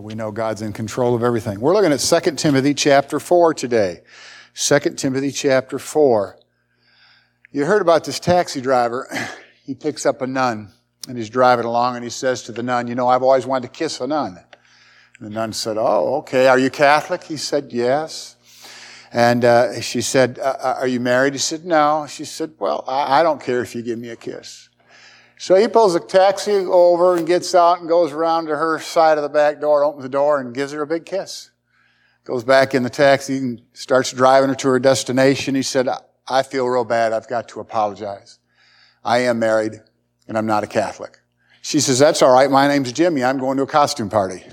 We know God's in control of everything. We're looking at 2 Timothy chapter 4 today. 2 Timothy chapter 4. You heard about this taxi driver. He picks up a nun and he's driving along and he says to the nun, You know, I've always wanted to kiss a nun. And the nun said, Oh, okay. Are you Catholic? He said, Yes. And uh, she said, uh, uh, Are you married? He said, No. She said, Well, I, I don't care if you give me a kiss. So he pulls a taxi over and gets out and goes around to her side of the back door, opens the door, and gives her a big kiss. Goes back in the taxi and starts driving her to her destination. He said, I feel real bad. I've got to apologize. I am married and I'm not a Catholic. She says, That's all right. My name's Jimmy. I'm going to a costume party.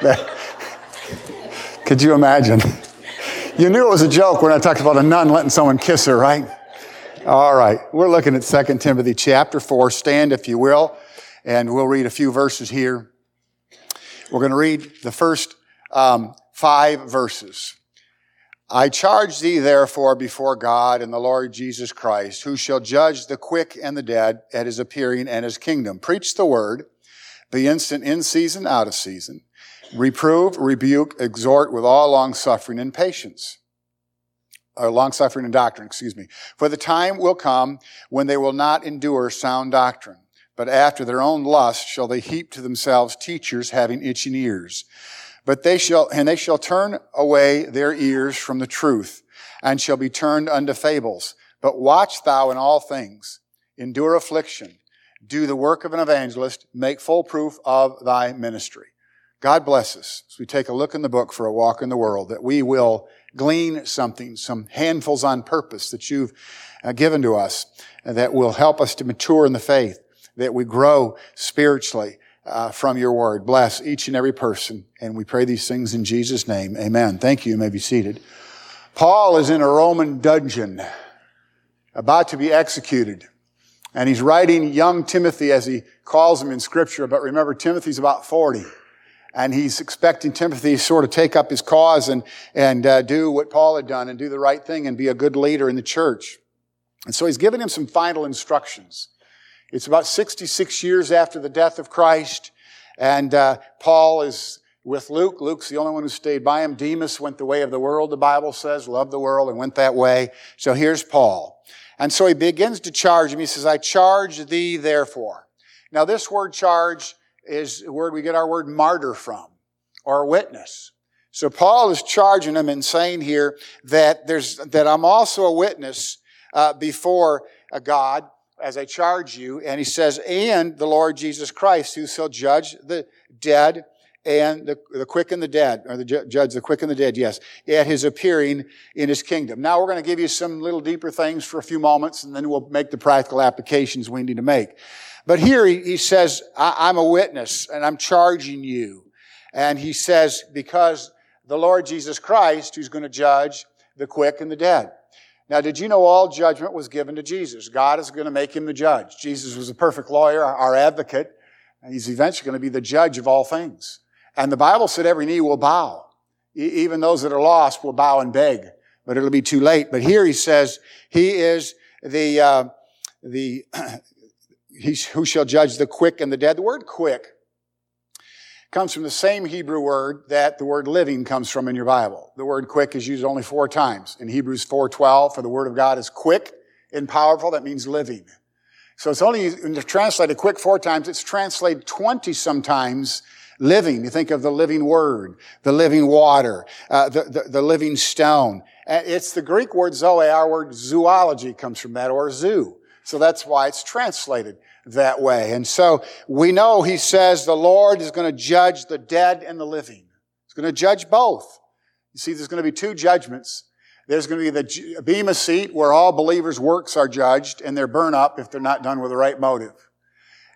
Could you imagine? You knew it was a joke when I talked about a nun letting someone kiss her, right? All right. We're looking at 2 Timothy chapter 4. Stand, if you will, and we'll read a few verses here. We're going to read the first um, five verses. I charge thee therefore before God and the Lord Jesus Christ, who shall judge the quick and the dead at his appearing and his kingdom. Preach the word, be instant in season, out of season. Reprove, rebuke, exhort with all long suffering and patience. Or long suffering and doctrine, excuse me. For the time will come when they will not endure sound doctrine, but after their own lust shall they heap to themselves teachers having itching ears. But they shall, and they shall turn away their ears from the truth and shall be turned unto fables. But watch thou in all things, endure affliction, do the work of an evangelist, make full proof of thy ministry. God bless us as we take a look in the book for a walk in the world, that we will glean something, some handfuls on purpose that you've uh, given to us, that will help us to mature in the faith, that we grow spiritually uh, from your word. Bless each and every person, and we pray these things in Jesus' name. Amen. Thank you. You may be seated. Paul is in a Roman dungeon, about to be executed. And he's writing young Timothy as he calls him in scripture. But remember, Timothy's about 40 and he's expecting Timothy to sort of take up his cause and, and uh, do what Paul had done and do the right thing and be a good leader in the church. And so he's giving him some final instructions. It's about 66 years after the death of Christ, and uh, Paul is with Luke. Luke's the only one who stayed by him. Demas went the way of the world, the Bible says, loved the world and went that way. So here's Paul. And so he begins to charge him. He says, I charge thee therefore. Now this word charge is where we get our word martyr from, or witness. So Paul is charging him and saying here that there's, that I'm also a witness, uh, before a God as I charge you. And he says, and the Lord Jesus Christ, who shall judge the dead and the, the quick and the dead, or the judge the quick and the dead, yes, at his appearing in his kingdom. Now we're going to give you some little deeper things for a few moments, and then we'll make the practical applications we need to make. But here he, he says, I'm a witness and I'm charging you. And he says, because the Lord Jesus Christ, who's going to judge the quick and the dead. Now, did you know all judgment was given to Jesus? God is going to make him the judge. Jesus was a perfect lawyer, our advocate, and he's eventually going to be the judge of all things. And the Bible said every knee will bow. even those that are lost will bow and beg, but it'll be too late. But here he says, he is the, uh, the, he who shall judge the quick and the dead. The word quick comes from the same Hebrew word that the word living comes from in your Bible. The word quick is used only four times. In Hebrews 4.12, for the word of God is quick and powerful. That means living. So it's only in the translated quick four times. It's translated 20 sometimes living. You think of the living word, the living water, uh, the, the, the, living stone. It's the Greek word zoe. Our word zoology comes from that, or zoo. So that's why it's translated that way. And so we know he says the Lord is going to judge the dead and the living. He's going to judge both. You see, there's going to be two judgments. There's going to be the bema seat where all believers' works are judged and they're burned up if they're not done with the right motive.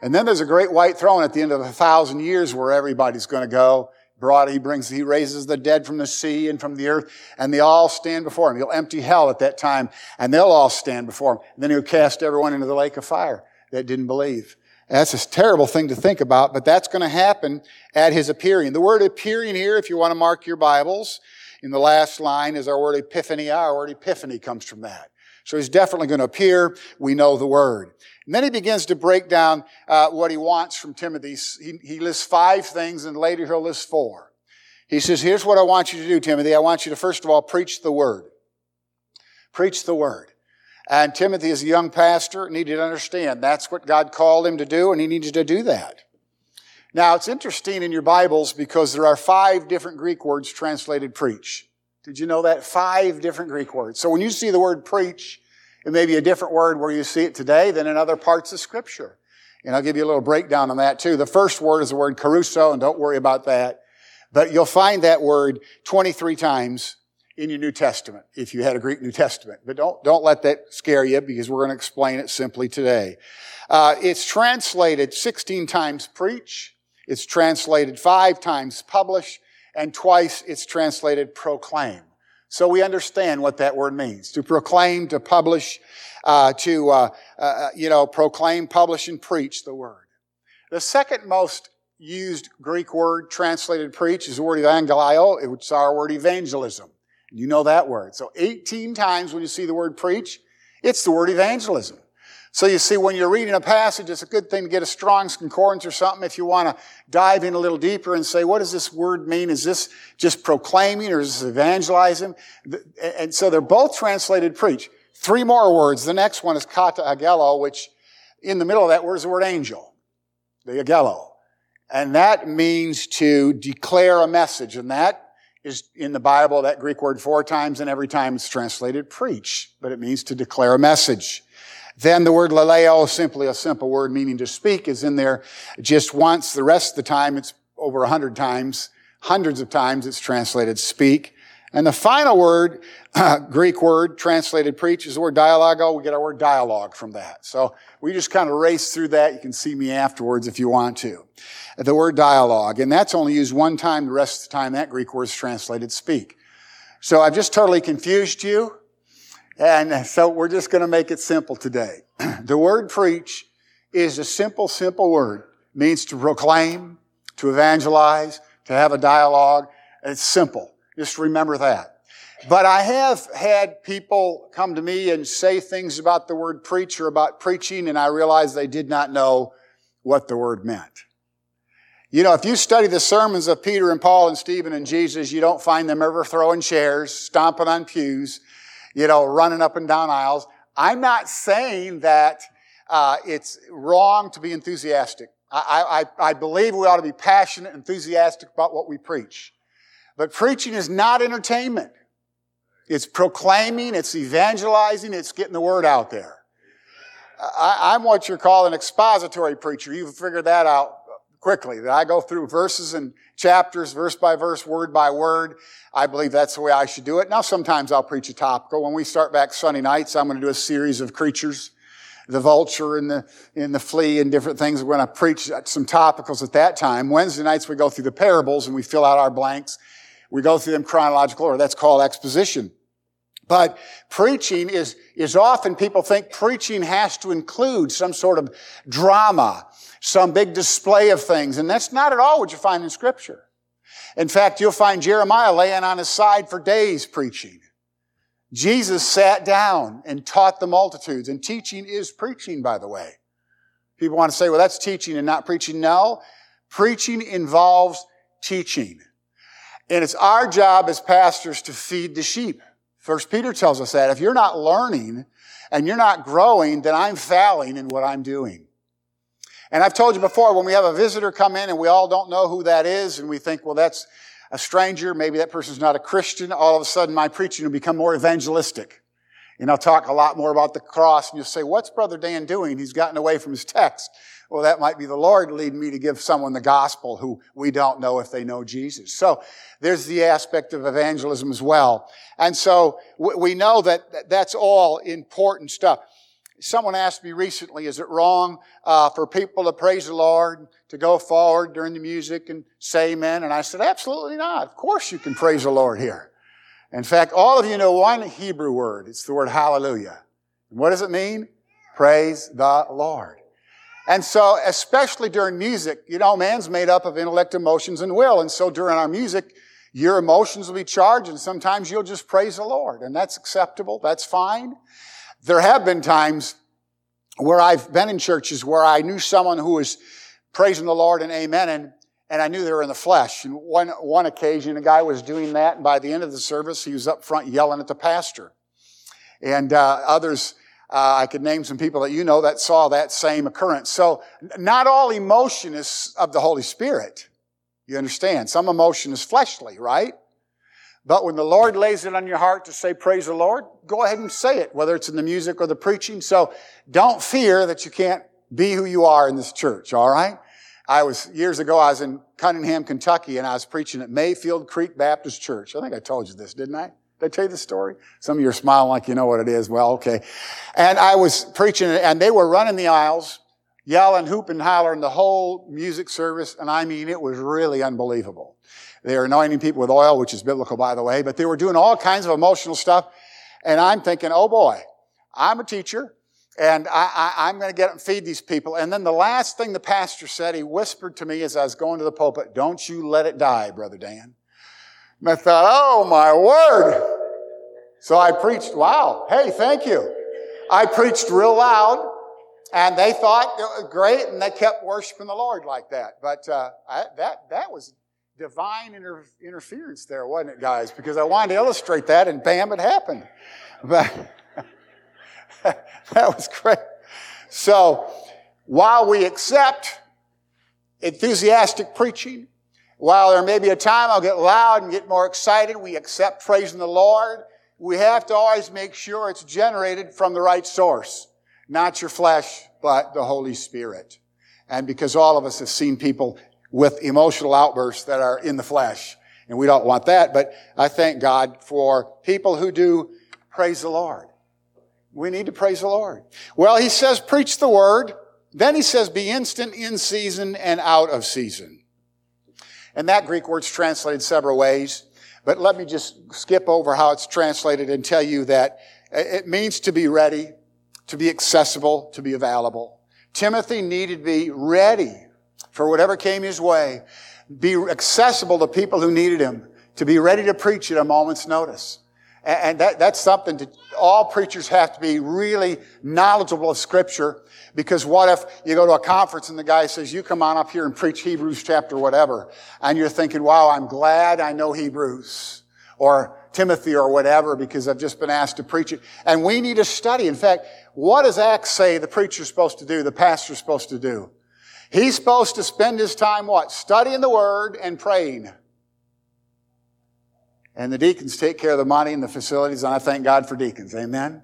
And then there's a great white throne at the end of a thousand years where everybody's going to go brought, he brings, he raises the dead from the sea and from the earth, and they all stand before him. He'll empty hell at that time, and they'll all stand before him. And then he'll cast everyone into the lake of fire that didn't believe. That's a terrible thing to think about, but that's going to happen at his appearing. The word appearing here, if you want to mark your Bibles, in the last line is our word epiphany. Ah, our word epiphany comes from that. So he's definitely going to appear. We know the word. And then he begins to break down uh, what he wants from Timothy. He, he lists five things, and later he'll list four. He says, Here's what I want you to do, Timothy. I want you to, first of all, preach the word. Preach the word. And Timothy, as a young pastor, needed to understand that's what God called him to do, and he needed to do that. Now, it's interesting in your Bibles because there are five different Greek words translated preach. Did you know that? Five different Greek words. So when you see the word preach, it may be a different word where you see it today than in other parts of Scripture. And I'll give you a little breakdown on that too. The first word is the word kerusso, and don't worry about that. But you'll find that word 23 times in your New Testament, if you had a Greek New Testament. But don't, don't let that scare you because we're going to explain it simply today. Uh, it's translated 16 times preach. It's translated five times publish and twice it's translated proclaim. So we understand what that word means. To proclaim, to publish, uh, to, uh, uh, you know, proclaim, publish, and preach the word. The second most used Greek word translated preach is the word evangelio, which is our word evangelism. You know that word. So 18 times when you see the word preach, it's the word evangelism. So you see, when you're reading a passage, it's a good thing to get a Strong's Concordance or something if you want to dive in a little deeper and say, what does this word mean? Is this just proclaiming or is this evangelizing? And so they're both translated preach. Three more words. The next one is kata agelo, which in the middle of that word is the word angel. The agelo. And that means to declare a message. And that is in the Bible, that Greek word four times, and every time it's translated preach, but it means to declare a message. Then the word laleo, simply a simple word meaning to speak, is in there just once. The rest of the time, it's over a hundred times, hundreds of times it's translated speak. And the final word, uh, Greek word translated preach is the word dialogo. We get our word dialogue from that. So we just kind of race through that. You can see me afterwards if you want to. The word dialogue. And that's only used one time. The rest of the time that Greek word is translated speak. So I've just totally confused you. And so we're just going to make it simple today. the word preach is a simple, simple word. It means to proclaim, to evangelize, to have a dialogue. It's simple. Just remember that. But I have had people come to me and say things about the word preach or about preaching, and I realized they did not know what the word meant. You know, if you study the sermons of Peter and Paul and Stephen and Jesus, you don't find them ever throwing chairs, stomping on pews, you know, running up and down aisles. I'm not saying that uh, it's wrong to be enthusiastic. I, I, I believe we ought to be passionate, enthusiastic about what we preach. But preaching is not entertainment. It's proclaiming, it's evangelizing, it's getting the word out there. I, am what you're called an expository preacher. You've figured that out quickly. That I go through verses and chapters, verse by verse, word by word. I believe that's the way I should do it. Now, sometimes I'll preach a topical. When we start back Sunday nights, I'm going to do a series of creatures, the vulture and the, and the flea and different things. We're going to preach some topicals at that time. Wednesday nights, we go through the parables and we fill out our blanks. We go through them chronological order. That's called exposition. But preaching is, is often people think preaching has to include some sort of drama, some big display of things. And that's not at all what you find in scripture. In fact, you'll find Jeremiah laying on his side for days preaching. Jesus sat down and taught the multitudes. And teaching is preaching, by the way. People want to say, well, that's teaching and not preaching. No. Preaching involves teaching. And it's our job as pastors to feed the sheep. First Peter tells us that. If you're not learning and you're not growing, then I'm failing in what I'm doing. And I've told you before, when we have a visitor come in and we all don't know who that is, and we think, well, that's a stranger, maybe that person's not a Christian, all of a sudden my preaching will become more evangelistic. And I'll talk a lot more about the cross, and you'll say, what's Brother Dan doing? He's gotten away from his text. Well, that might be the Lord leading me to give someone the gospel who we don't know if they know Jesus. So there's the aspect of evangelism as well. And so we know that that's all important stuff. Someone asked me recently, is it wrong uh, for people to praise the Lord, to go forward during the music and say amen? And I said, absolutely not. Of course you can praise the Lord here. In fact, all of you know one Hebrew word. It's the word hallelujah. And what does it mean? Praise the Lord. And so, especially during music, you know, man's made up of intellect, emotions, and will. And so during our music, your emotions will be charged and sometimes you'll just praise the Lord. And that's acceptable. That's fine. There have been times where I've been in churches where I knew someone who was praising the Lord and amen, and, and I knew they were in the flesh. And one, one occasion, a guy was doing that, and by the end of the service, he was up front yelling at the pastor. And uh, others, uh, I could name some people that you know that saw that same occurrence. So, not all emotion is of the Holy Spirit. You understand? Some emotion is fleshly, right? But when the Lord lays it on your heart to say, praise the Lord, go ahead and say it, whether it's in the music or the preaching. So don't fear that you can't be who you are in this church, all right? I was, years ago, I was in Cunningham, Kentucky, and I was preaching at Mayfield Creek Baptist Church. I think I told you this, didn't I? Did I tell you the story? Some of you are smiling like you know what it is. Well, okay. And I was preaching, and they were running the aisles, yelling, hooping, hollering the whole music service, and I mean, it was really unbelievable. They were anointing people with oil, which is biblical, by the way, but they were doing all kinds of emotional stuff. And I'm thinking, oh boy, I'm a teacher and I, am going to get and feed these people. And then the last thing the pastor said, he whispered to me as I was going to the pulpit, don't you let it die, Brother Dan. And I thought, oh my word. So I preached, wow, hey, thank you. I preached real loud and they thought it was great and they kept worshiping the Lord like that. But uh, I, that, that was divine inter- interference there, wasn't it, guys? Because I wanted to illustrate that, and bam, it happened. But that was great. So, while we accept enthusiastic preaching, while there may be a time I'll get loud and get more excited, we accept praising the Lord. We have to always make sure it's generated from the right source, not your flesh, but the Holy Spirit. And because all of us have seen people with emotional outbursts that are in the flesh. And we don't want that, but I thank God for people who do praise the Lord. We need to praise the Lord. Well, he says, preach the word. Then he says, be instant in season and out of season. And that Greek word's translated several ways, but let me just skip over how it's translated and tell you that it means to be ready, to be accessible, to be available. Timothy needed to be ready for whatever came his way, be accessible to people who needed him, to be ready to preach at a moment's notice. And that, that's something that all preachers have to be really knowledgeable of scripture. Because what if you go to a conference and the guy says, you come on up here and preach Hebrews chapter whatever. And you're thinking, wow, I'm glad I know Hebrews or Timothy or whatever because I've just been asked to preach it. And we need to study. In fact, what does Acts say the preacher's supposed to do, the pastor's supposed to do? He's supposed to spend his time what? Studying the Word and praying. And the deacons take care of the money and the facilities, and I thank God for deacons. Amen?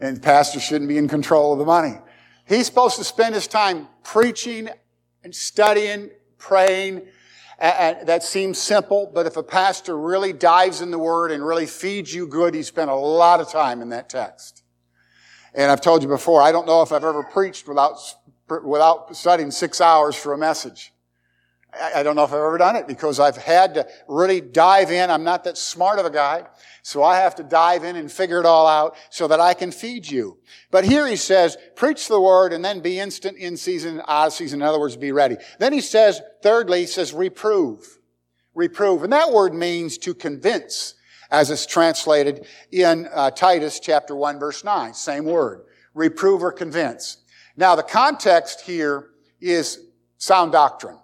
And pastors shouldn't be in control of the money. He's supposed to spend his time preaching and studying, praying. And that seems simple, but if a pastor really dives in the Word and really feeds you good, he spent a lot of time in that text. And I've told you before, I don't know if I've ever preached without without studying six hours for a message. I don't know if I've ever done it because I've had to really dive in. I'm not that smart of a guy. So I have to dive in and figure it all out so that I can feed you. But here he says, preach the word and then be instant in season, out of season. In other words, be ready. Then he says, thirdly, he says, reprove. Reprove. And that word means to convince as it's translated in uh, Titus chapter 1 verse 9. Same word. Reprove or convince. Now, the context here is sound doctrine.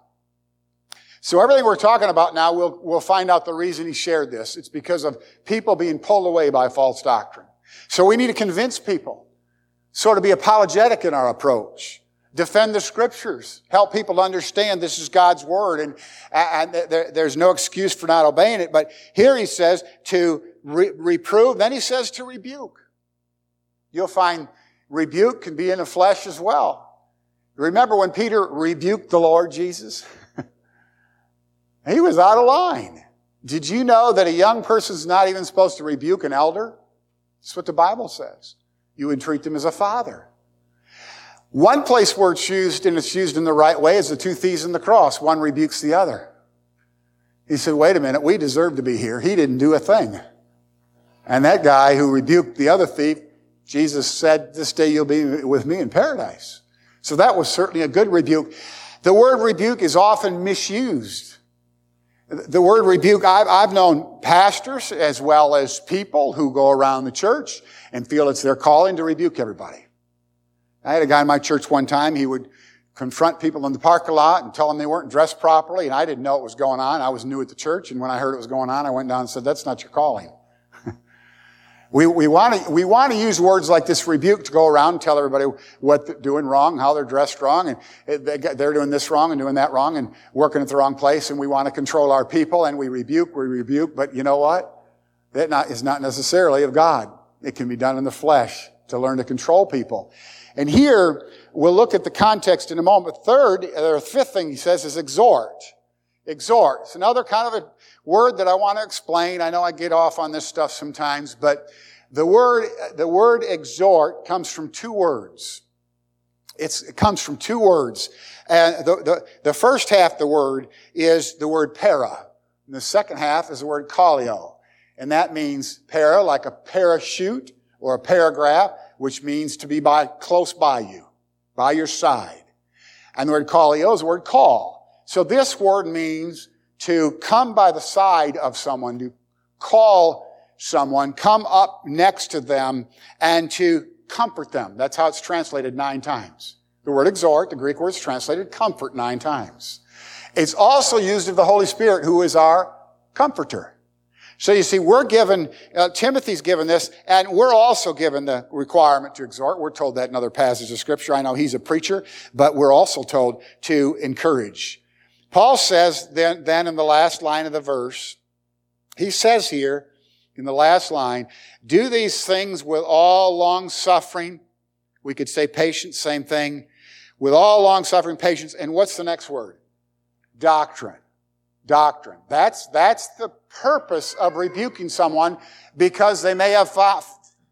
So everything we're talking about now, we'll, we'll find out the reason he shared this. It's because of people being pulled away by false doctrine. So we need to convince people, sort of be apologetic in our approach, defend the scriptures, help people understand this is God's word, and, and there, there's no excuse for not obeying it. But here he says to re- reprove, then he says to rebuke. You'll find rebuke can be in the flesh as well. Remember when Peter rebuked the Lord Jesus? He was out of line. Did you know that a young person's not even supposed to rebuke an elder? That's what the Bible says. You would treat them as a father. One place where it's used and it's used in the right way is the two thieves on the cross. One rebukes the other. He said, wait a minute, we deserve to be here. He didn't do a thing. And that guy who rebuked the other thief Jesus said, this day you'll be with me in paradise. So that was certainly a good rebuke. The word rebuke is often misused. The word rebuke, I've, I've known pastors as well as people who go around the church and feel it's their calling to rebuke everybody. I had a guy in my church one time, he would confront people in the parking lot and tell them they weren't dressed properly, and I didn't know what was going on. I was new at the church, and when I heard it was going on, I went down and said, that's not your calling. We, we want to, we want to use words like this rebuke to go around and tell everybody what they're doing wrong, how they're dressed wrong, and they're doing this wrong and doing that wrong and working at the wrong place, and we want to control our people, and we rebuke, we rebuke, but you know what? That not, is not necessarily of God. It can be done in the flesh to learn to control people. And here, we'll look at the context in a moment. Third, or fifth thing he says is exhort. Exhort. It's another kind of a word that I want to explain. I know I get off on this stuff sometimes, but the word, the word exhort comes from two words. It's, it comes from two words. And the, the, the first half the word is the word para. And the second half is the word kallio. And that means para, like a parachute or a paragraph, which means to be by, close by you, by your side. And the word kallio is the word call. So this word means to come by the side of someone, to call someone, come up next to them, and to comfort them. That's how it's translated nine times. The word exhort, the Greek word is translated comfort nine times. It's also used of the Holy Spirit, who is our comforter. So you see, we're given, uh, Timothy's given this, and we're also given the requirement to exhort. We're told that in other passages of scripture. I know he's a preacher, but we're also told to encourage. Paul says then, then in the last line of the verse, he says here, in the last line, do these things with all long suffering. We could say patience, same thing. With all long suffering, patience. And what's the next word? Doctrine doctrine. That's, that's the purpose of rebuking someone because they may have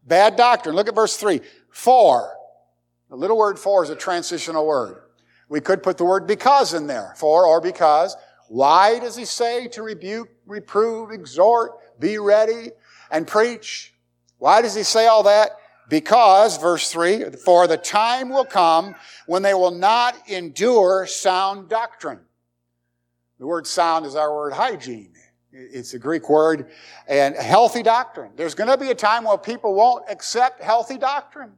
bad doctrine. Look at verse three. For. The little word for is a transitional word. We could put the word because in there. For or because. Why does he say to rebuke, reprove, exhort, be ready, and preach? Why does he say all that? Because, verse 3, for the time will come when they will not endure sound doctrine. The word sound is our word hygiene. It's a Greek word and healthy doctrine. There's going to be a time where people won't accept healthy doctrine.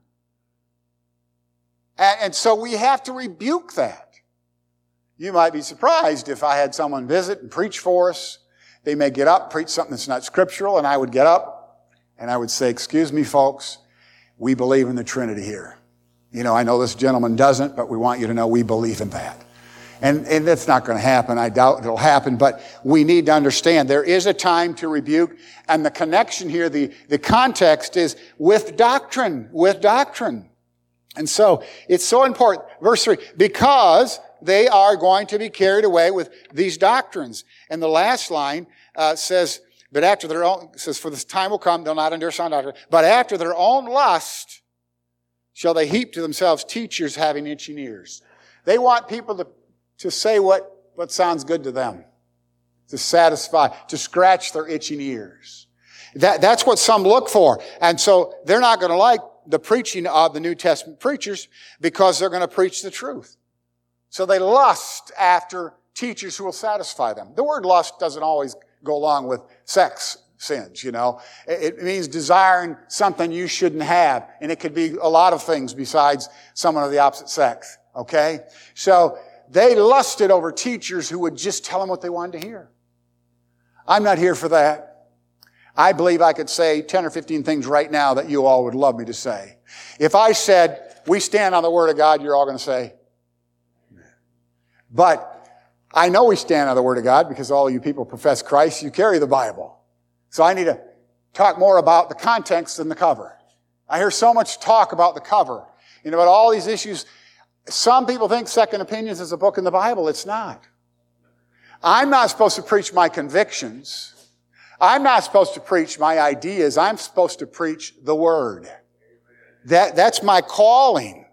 And, and, so we have to rebuke that. You might be surprised if I had someone visit and preach for us. They may get up, preach something that's not scriptural, and I would get up and I would say, excuse me, folks, we believe in the Trinity here. You know, I know this gentleman doesn't, but we want you to know we believe in that. And, and that's not going to happen. I doubt it'll happen, but we need to understand there is a time to rebuke. And the connection here, the, the context is with doctrine, with doctrine. And so it's so important. Verse three, because they are going to be carried away with these doctrines. And the last line uh, says, but after their own, says, for this time will come, they'll not endure sound doctrine, but after their own lust shall they heap to themselves teachers having itching ears. They want people to to say what, what sounds good to them, to satisfy, to scratch their itching ears. That, that's what some look for. And so they're not going to like the preaching of the New Testament preachers because they're going to preach the truth. So they lust after teachers who will satisfy them. The word lust doesn't always go along with sex sins, you know. It means desiring something you shouldn't have. And it could be a lot of things besides someone of the opposite sex. Okay? So they lusted over teachers who would just tell them what they wanted to hear. I'm not here for that. I believe I could say 10 or 15 things right now that you all would love me to say. If I said, we stand on the Word of God, you're all going to say, but I know we stand on the Word of God because all you people profess Christ, you carry the Bible. So I need to talk more about the context than the cover. I hear so much talk about the cover, you know, about all these issues some people think Second Opinions is a book in the Bible. It's not. I'm not supposed to preach my convictions. I'm not supposed to preach my ideas. I'm supposed to preach the Word. That, that's my calling.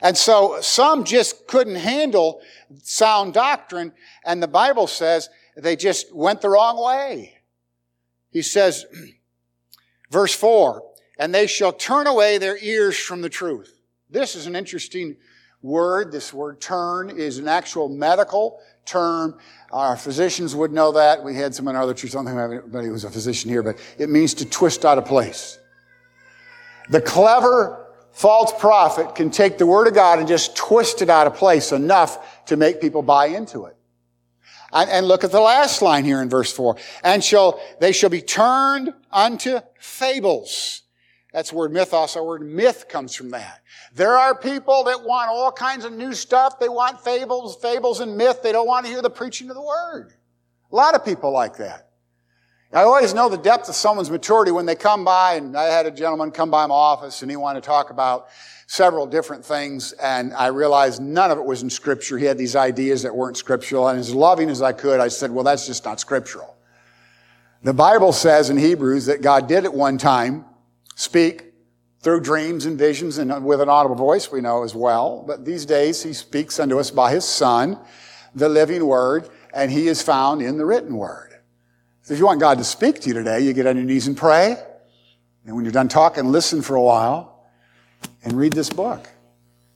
And so some just couldn't handle sound doctrine, and the Bible says they just went the wrong way. He says, verse 4, and they shall turn away their ears from the truth. This is an interesting word. This word turn is an actual medical term. Our physicians would know that. We had some in our other church. I don't think anybody who's a physician here, but it means to twist out of place. The clever false prophet can take the word of God and just twist it out of place enough to make people buy into it. And, and look at the last line here in verse four. And shall, they shall be turned unto fables. That's the word mythos. Our word myth comes from that. There are people that want all kinds of new stuff. They want fables, fables and myth. They don't want to hear the preaching of the word. A lot of people like that. I always know the depth of someone's maturity when they come by, and I had a gentleman come by my office and he wanted to talk about several different things, and I realized none of it was in Scripture. He had these ideas that weren't scriptural, and as loving as I could, I said, well, that's just not scriptural. The Bible says in Hebrews that God did at one time speak through dreams and visions and with an audible voice, we know as well. But these days, He speaks unto us by His Son, the living Word, and He is found in the written Word. So if you want God to speak to you today, you get on your knees and pray. And when you're done talking, listen for a while and read this book.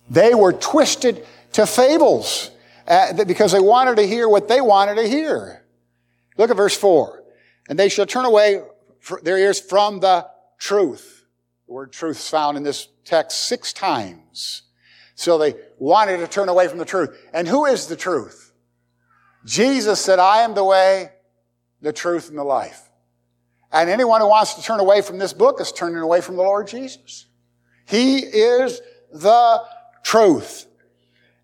They were twisted to fables uh, because they wanted to hear what they wanted to hear. Look at verse 4. And they shall turn away their ears from the truth. The word truth is found in this text six times. So they wanted to turn away from the truth. And who is the truth? Jesus said, I am the way, the truth, and the life. And anyone who wants to turn away from this book is turning away from the Lord Jesus. He is the truth.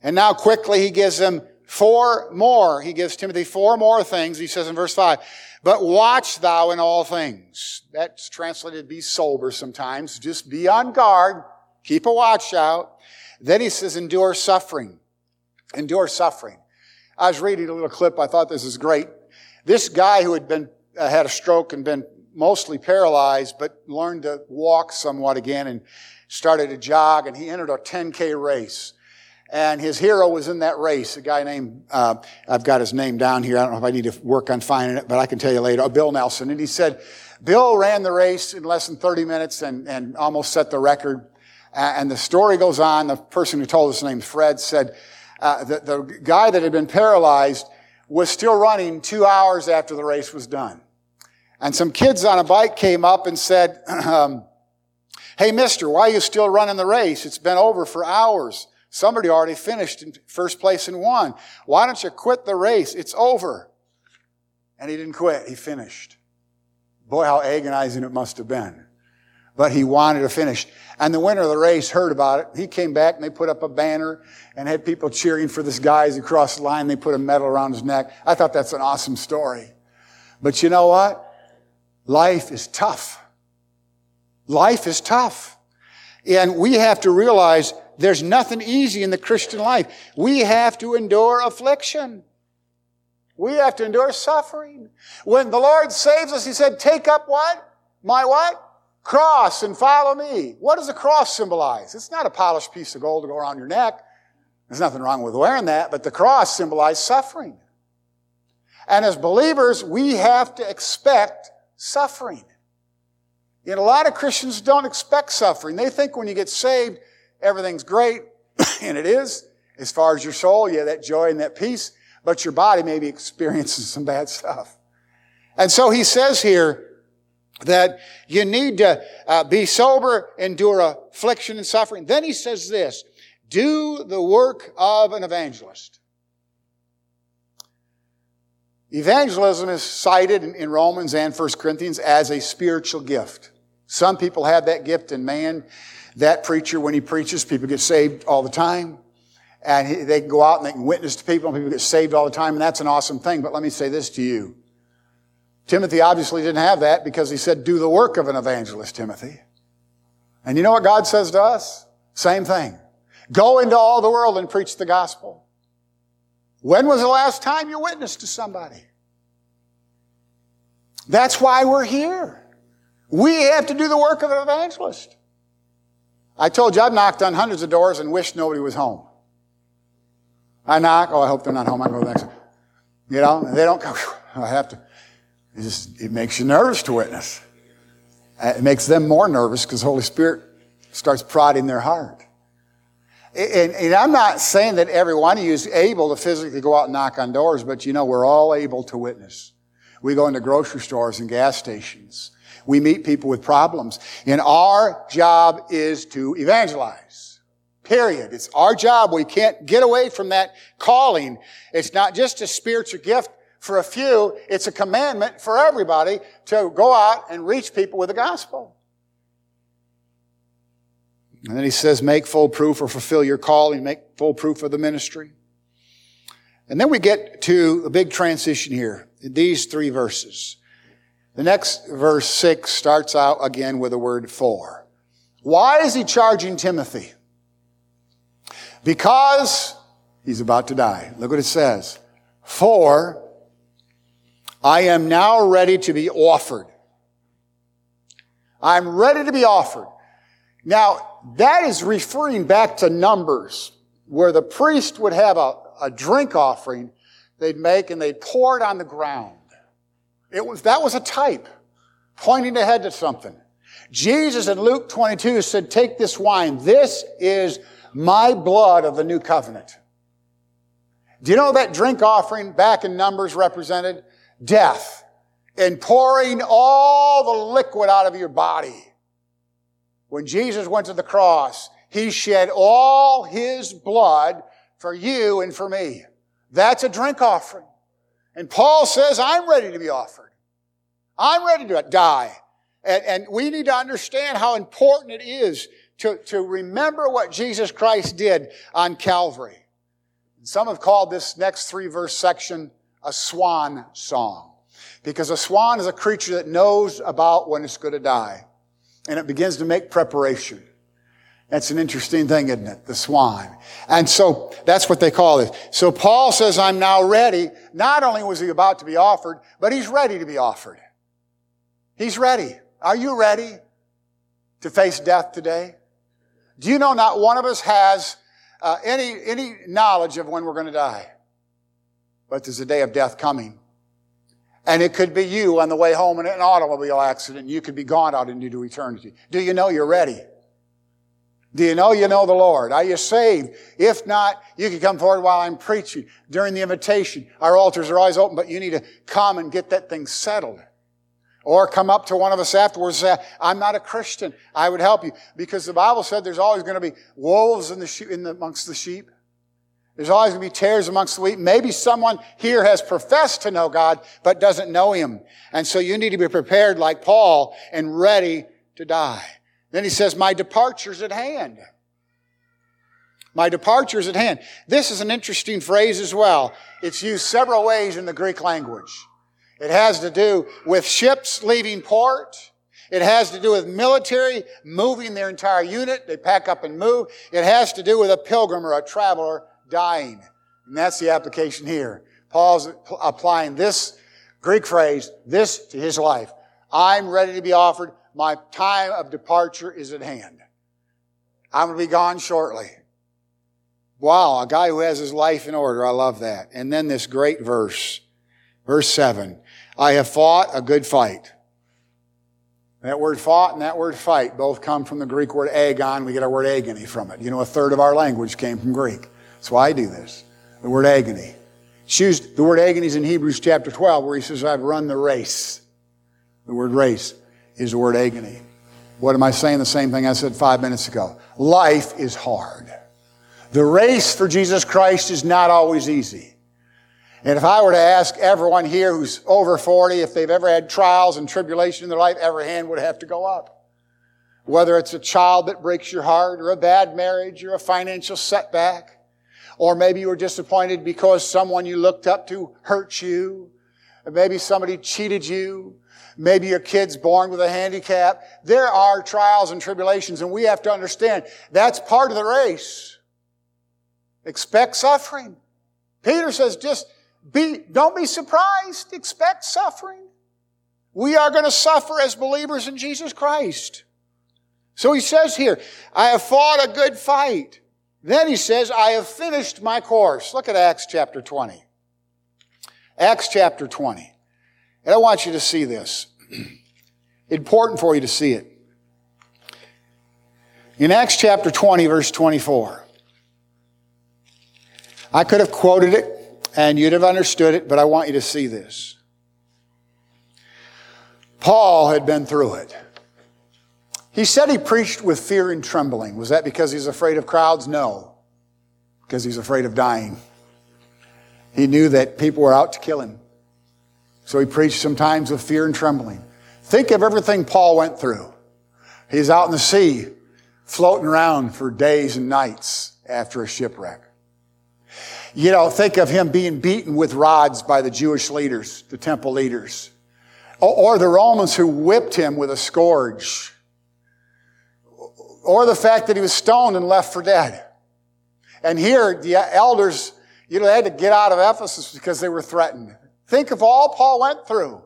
And now quickly he gives them four more. He gives Timothy four more things. He says in verse five, but watch thou in all things. That's translated be sober sometimes. Just be on guard. Keep a watch out. Then he says endure suffering. Endure suffering. I was reading a little clip. I thought this is great. This guy who had been, uh, had a stroke and been mostly paralyzed, but learned to walk somewhat again and started to jog and he entered a 10K race. And his hero was in that race, a guy named, uh, I've got his name down here. I don't know if I need to work on finding it, but I can tell you later. Bill Nelson. And he said, Bill ran the race in less than 30 minutes and, and almost set the record. and the story goes on. The person who told us, name Fred, said, uh, the, the guy that had been paralyzed was still running two hours after the race was done. And some kids on a bike came up and said, um, Hey, mister, why are you still running the race? It's been over for hours. Somebody already finished in first place and won. Why don't you quit the race? It's over. And he didn't quit. He finished. Boy, how agonizing it must have been. But he wanted to finish. And the winner of the race heard about it. He came back and they put up a banner and had people cheering for this guy as he crossed the line. They put a medal around his neck. I thought that's an awesome story. But you know what? Life is tough. Life is tough. And we have to realize there's nothing easy in the Christian life. We have to endure affliction. We have to endure suffering. When the Lord saves us, He said, take up what? My what? Cross and follow me. What does a cross symbolize? It's not a polished piece of gold to go around your neck. There's nothing wrong with wearing that, but the cross symbolizes suffering. And as believers, we have to expect suffering. And a lot of Christians don't expect suffering. They think when you get saved, everything's great, and it is, as far as your soul, yeah, that joy and that peace, but your body may be experiencing some bad stuff. And so he says here that you need to uh, be sober, endure affliction and suffering. Then he says this, do the work of an evangelist. Evangelism is cited in Romans and 1 Corinthians as a spiritual gift. Some people have that gift in man. That preacher, when he preaches, people get saved all the time. And they can go out and they can witness to people and people get saved all the time. And that's an awesome thing. But let me say this to you. Timothy obviously didn't have that because he said, do the work of an evangelist, Timothy. And you know what God says to us? Same thing. Go into all the world and preach the gospel. When was the last time you witnessed to somebody? That's why we're here. We have to do the work of an evangelist. I told you I've knocked on hundreds of doors and wished nobody was home. I knock, oh, I hope they're not home. I go next. You know, they don't come. I have to. It just it makes you nervous to witness. Uh, it makes them more nervous because the Holy Spirit starts prodding their heart. And, and, I'm not saying that every one of you is able to physically go out and knock on doors, but you know, we're all able to witness. We go into grocery stores and gas stations. We meet people with problems. And our job is to evangelize. Period. It's our job. We can't get away from that calling. It's not just a spiritual gift for a few. It's a commandment for everybody to go out and reach people with the gospel. And then he says, make full proof or fulfill your calling, make full proof of the ministry. And then we get to a big transition here in these three verses. The next verse six starts out again with the word for. Why is he charging Timothy? Because he's about to die. Look what it says. For I am now ready to be offered. I'm ready to be offered. Now, that is referring back to Numbers, where the priest would have a, a drink offering they'd make and they'd pour it on the ground. It was, that was a type pointing ahead to something. Jesus in Luke 22 said, take this wine. This is my blood of the new covenant. Do you know that drink offering back in Numbers represented? Death. And pouring all the liquid out of your body. When Jesus went to the cross, He shed all His blood for you and for me. That's a drink offering. And Paul says, I'm ready to be offered. I'm ready to die. And, and we need to understand how important it is to, to remember what Jesus Christ did on Calvary. Some have called this next three verse section a swan song. Because a swan is a creature that knows about when it's going to die and it begins to make preparation. That's an interesting thing, isn't it? The swine. And so that's what they call it. So Paul says, I'm now ready. Not only was he about to be offered, but he's ready to be offered. He's ready. Are you ready to face death today? Do you know not one of us has uh, any, any knowledge of when we're going to die? But there's a day of death coming. And it could be you on the way home in an automobile accident. You could be gone out into eternity. Do you know you're ready? Do you know you know the Lord? Are you saved? If not, you can come forward while I'm preaching during the invitation. Our altars are always open, but you need to come and get that thing settled. Or come up to one of us afterwards and say, I'm not a Christian. I would help you. Because the Bible said there's always going to be wolves in the in the, amongst the sheep. There's always going to be tares amongst the wheat. Maybe someone here has professed to know God, but doesn't know Him. And so you need to be prepared like Paul and ready to die. Then he says, my departure's at hand. My departure's at hand. This is an interesting phrase as well. It's used several ways in the Greek language. It has to do with ships leaving port. It has to do with military moving their entire unit. They pack up and move. It has to do with a pilgrim or a traveler dying. And that's the application here. Paul's applying this Greek phrase, this to his life. I'm ready to be offered. My time of departure is at hand. I'm going to be gone shortly. Wow, a guy who has his life in order. I love that. And then this great verse, verse seven. I have fought a good fight. That word fought and that word fight both come from the Greek word agon. We get our word agony from it. You know, a third of our language came from Greek. That's why I do this. The word agony. Choose the word agony is in Hebrews chapter 12 where he says, I've run the race. The word race is the word agony. What am I saying? The same thing I said five minutes ago. Life is hard. The race for Jesus Christ is not always easy. And if I were to ask everyone here who's over 40 if they've ever had trials and tribulation in their life, every hand would have to go up. Whether it's a child that breaks your heart or a bad marriage or a financial setback or maybe you were disappointed because someone you looked up to hurt you. Or maybe somebody cheated you. Maybe your kid's born with a handicap. There are trials and tribulations, and we have to understand that's part of the race. Expect suffering. Peter says, just be, don't be surprised. Expect suffering. We are going to suffer as believers in Jesus Christ. So he says here, I have fought a good fight. Then he says, I have finished my course. Look at Acts chapter 20. Acts chapter 20. And I want you to see this. Important for you to see it. In Acts chapter 20, verse 24. I could have quoted it and you'd have understood it, but I want you to see this. Paul had been through it. He said he preached with fear and trembling. Was that because he's afraid of crowds? No, because he's afraid of dying. He knew that people were out to kill him. So he preached sometimes with fear and trembling. Think of everything Paul went through. He's out in the sea, floating around for days and nights after a shipwreck. You know, think of him being beaten with rods by the Jewish leaders, the temple leaders, or the Romans who whipped him with a scourge, or the fact that he was stoned and left for dead. And here, the elders, you know, they had to get out of Ephesus because they were threatened. Think of all Paul went through.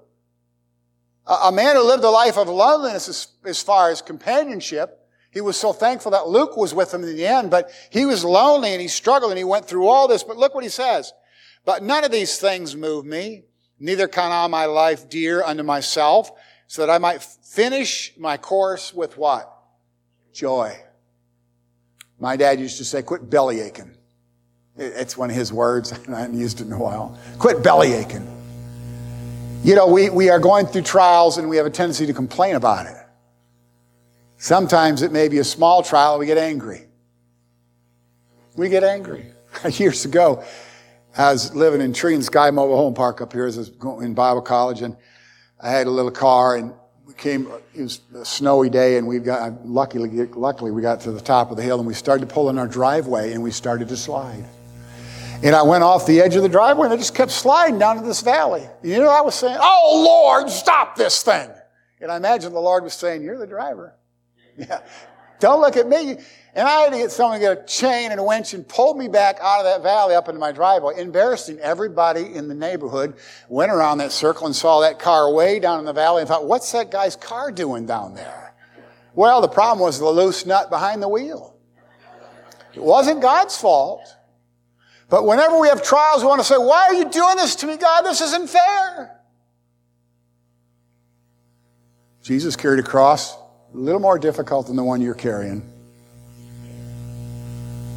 A man who lived a life of loneliness as, as far as companionship, he was so thankful that Luke was with him in the end, but he was lonely and he struggled and he went through all this. But look what he says. But none of these things move me, neither count I my life dear unto myself, so that I might finish my course with what? Joy. My dad used to say, quit belly aching. It's one of his words. And I haven't used it in a while. Quit belly aching. You know, we, we are going through trials and we have a tendency to complain about it. Sometimes it may be a small trial and we get angry. We get angry. Years ago, I was living in Tree and Sky Mobile Home Park up here in Bible college, and I had a little car, and we came. It was a snowy day, and we got luckily, luckily we got to the top of the hill, and we started to pull in our driveway, and we started to slide. And I went off the edge of the driveway, and I just kept sliding down to this valley. You know, I was saying, "Oh Lord, stop this thing!" And I imagine the Lord was saying, "You're the driver." Yeah. Don't look at me. And I had to get someone to get a chain and a winch and pull me back out of that valley up into my driveway, embarrassing everybody in the neighborhood. Went around that circle and saw that car way down in the valley and thought, what's that guy's car doing down there? Well, the problem was the loose nut behind the wheel. It wasn't God's fault. But whenever we have trials, we want to say, why are you doing this to me, God? This isn't fair. Jesus carried a cross a little more difficult than the one you're carrying.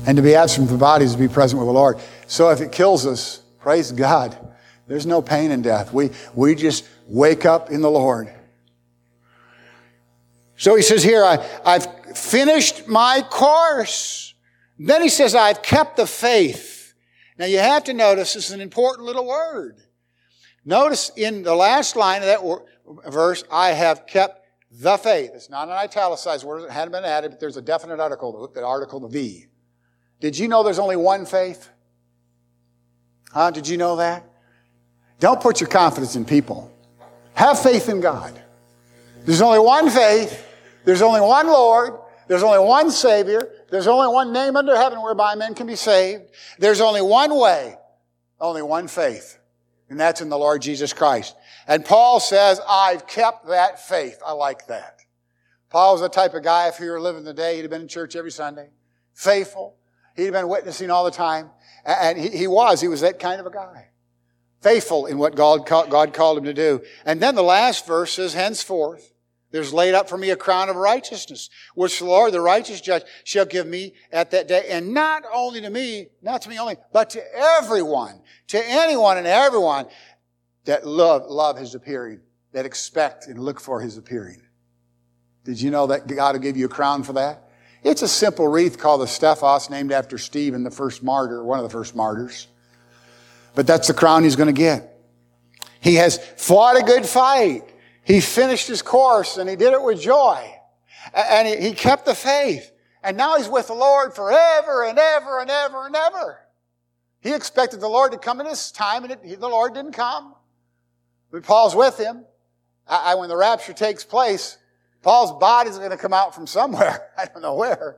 And to be absent from the body is to be present with the Lord. So if it kills us, praise God. There's no pain in death. We, we just wake up in the Lord. So he says here, I, I've finished my course. Then he says, I've kept the faith. Now you have to notice this is an important little word. Notice in the last line of that verse, I have kept the faith. It's not an italicized word. It hadn't been added, but there's a definite article, the article, the V. Did you know there's only one faith? Huh? Did you know that? Don't put your confidence in people. Have faith in God. There's only one faith. There's only one Lord. There's only one Savior. There's only one name under heaven whereby men can be saved. There's only one way. Only one faith. And that's in the Lord Jesus Christ. And Paul says, I've kept that faith. I like that. Paul was the type of guy, if he were living today, he'd have been in church every Sunday. Faithful. He'd have been witnessing all the time. And he, was. He was that kind of a guy. Faithful in what God, God called him to do. And then the last verse says, henceforth, there's laid up for me a crown of righteousness, which the Lord, the righteous judge, shall give me at that day. And not only to me, not to me only, but to everyone, to anyone and everyone that love, love his appearing, that expect and look for his appearing. Did you know that God will give you a crown for that? It's a simple wreath called the Stephanos, named after Stephen, the first martyr, one of the first martyrs. But that's the crown he's going to get. He has fought a good fight. He finished his course and he did it with joy. And he kept the faith. And now he's with the Lord forever and ever and ever and ever. He expected the Lord to come in his time and it, the Lord didn't come. But Paul's with him. I, when the rapture takes place, Paul's body's going to come out from somewhere. I don't know where.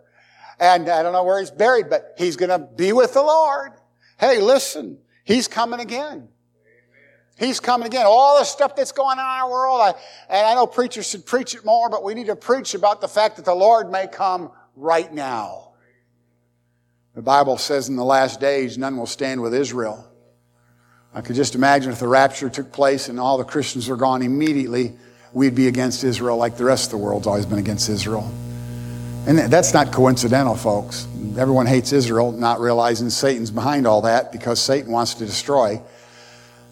And I don't know where he's buried, but he's going to be with the Lord. Hey, listen, he's coming again. He's coming again. All the stuff that's going on in our world, I, and I know preachers should preach it more, but we need to preach about the fact that the Lord may come right now. The Bible says in the last days, none will stand with Israel. I could just imagine if the rapture took place and all the Christians were gone immediately, we'd be against Israel like the rest of the world's always been against Israel. And that's not coincidental, folks. Everyone hates Israel, not realizing Satan's behind all that because Satan wants to destroy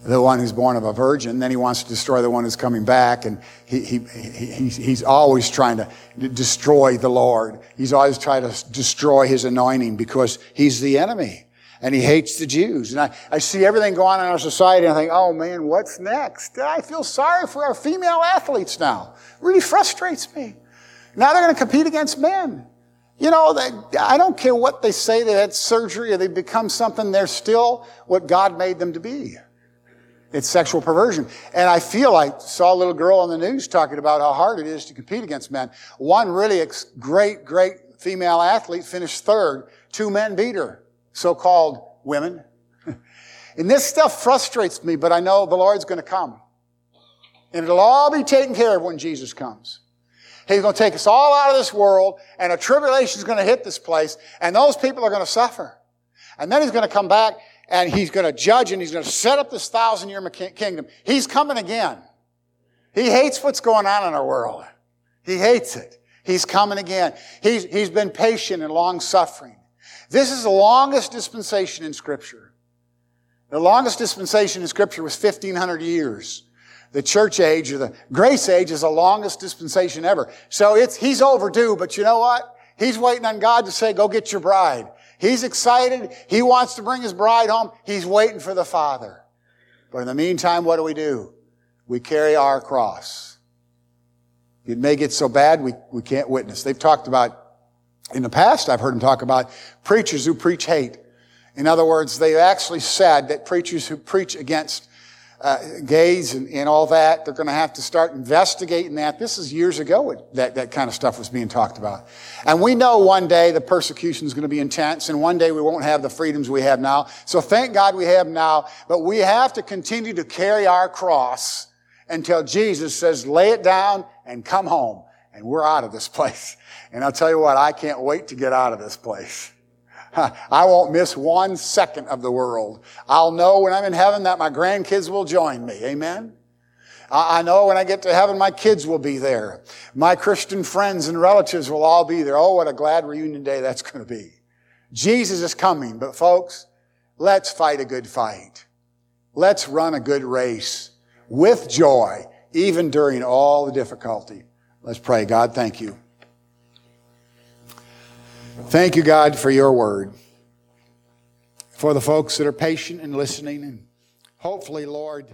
the one who's born of a virgin. Then he wants to destroy the one who's coming back. And he, he, he, he's always trying to destroy the Lord. He's always trying to destroy his anointing because he's the enemy and he hates the Jews. And I, I see everything going on in our society and I think, oh man, what's next? I feel sorry for our female athletes now. It really frustrates me. Now they're going to compete against men. You know, they, I don't care what they say they had surgery or they become something, they're still what God made them to be. It's sexual perversion. And I feel like saw a little girl on the news talking about how hard it is to compete against men. One really ex- great, great female athlete finished third. Two men beat her so-called women. and this stuff frustrates me, but I know the Lord's going to come. And it'll all be taken care of when Jesus comes. He's going to take us all out of this world, and a tribulation is going to hit this place, and those people are going to suffer. And then he's going to come back, and he's going to judge, and he's going to set up this thousand year kingdom. He's coming again. He hates what's going on in our world. He hates it. He's coming again. He's, he's been patient and long suffering. This is the longest dispensation in Scripture. The longest dispensation in Scripture was 1500 years. The church age or the grace age is the longest dispensation ever. So it's, he's overdue, but you know what? He's waiting on God to say, go get your bride. He's excited. He wants to bring his bride home. He's waiting for the Father. But in the meantime, what do we do? We carry our cross. It may get so bad we, we can't witness. They've talked about in the past, I've heard them talk about preachers who preach hate. In other words, they've actually said that preachers who preach against uh, gays and, and, all that, they're going to have to start investigating that. This is years ago that that kind of stuff was being talked about. And we know one day the persecution is going to be intense, and one day we won't have the freedoms we have now. So thank God we have now, but we have to continue to carry our cross until Jesus says, lay it down and come home. And we're out of this place. And I'll tell you what, I can't wait to get out of this place. I won't miss one second of the world. I'll know when I'm in heaven that my grandkids will join me. Amen. I know when I get to heaven, my kids will be there. My Christian friends and relatives will all be there. Oh, what a glad reunion day that's going to be. Jesus is coming, but folks, let's fight a good fight. Let's run a good race with joy, even during all the difficulty. Let's pray. God, thank you. Thank you, God, for your word. For the folks that are patient and listening, and hopefully, Lord,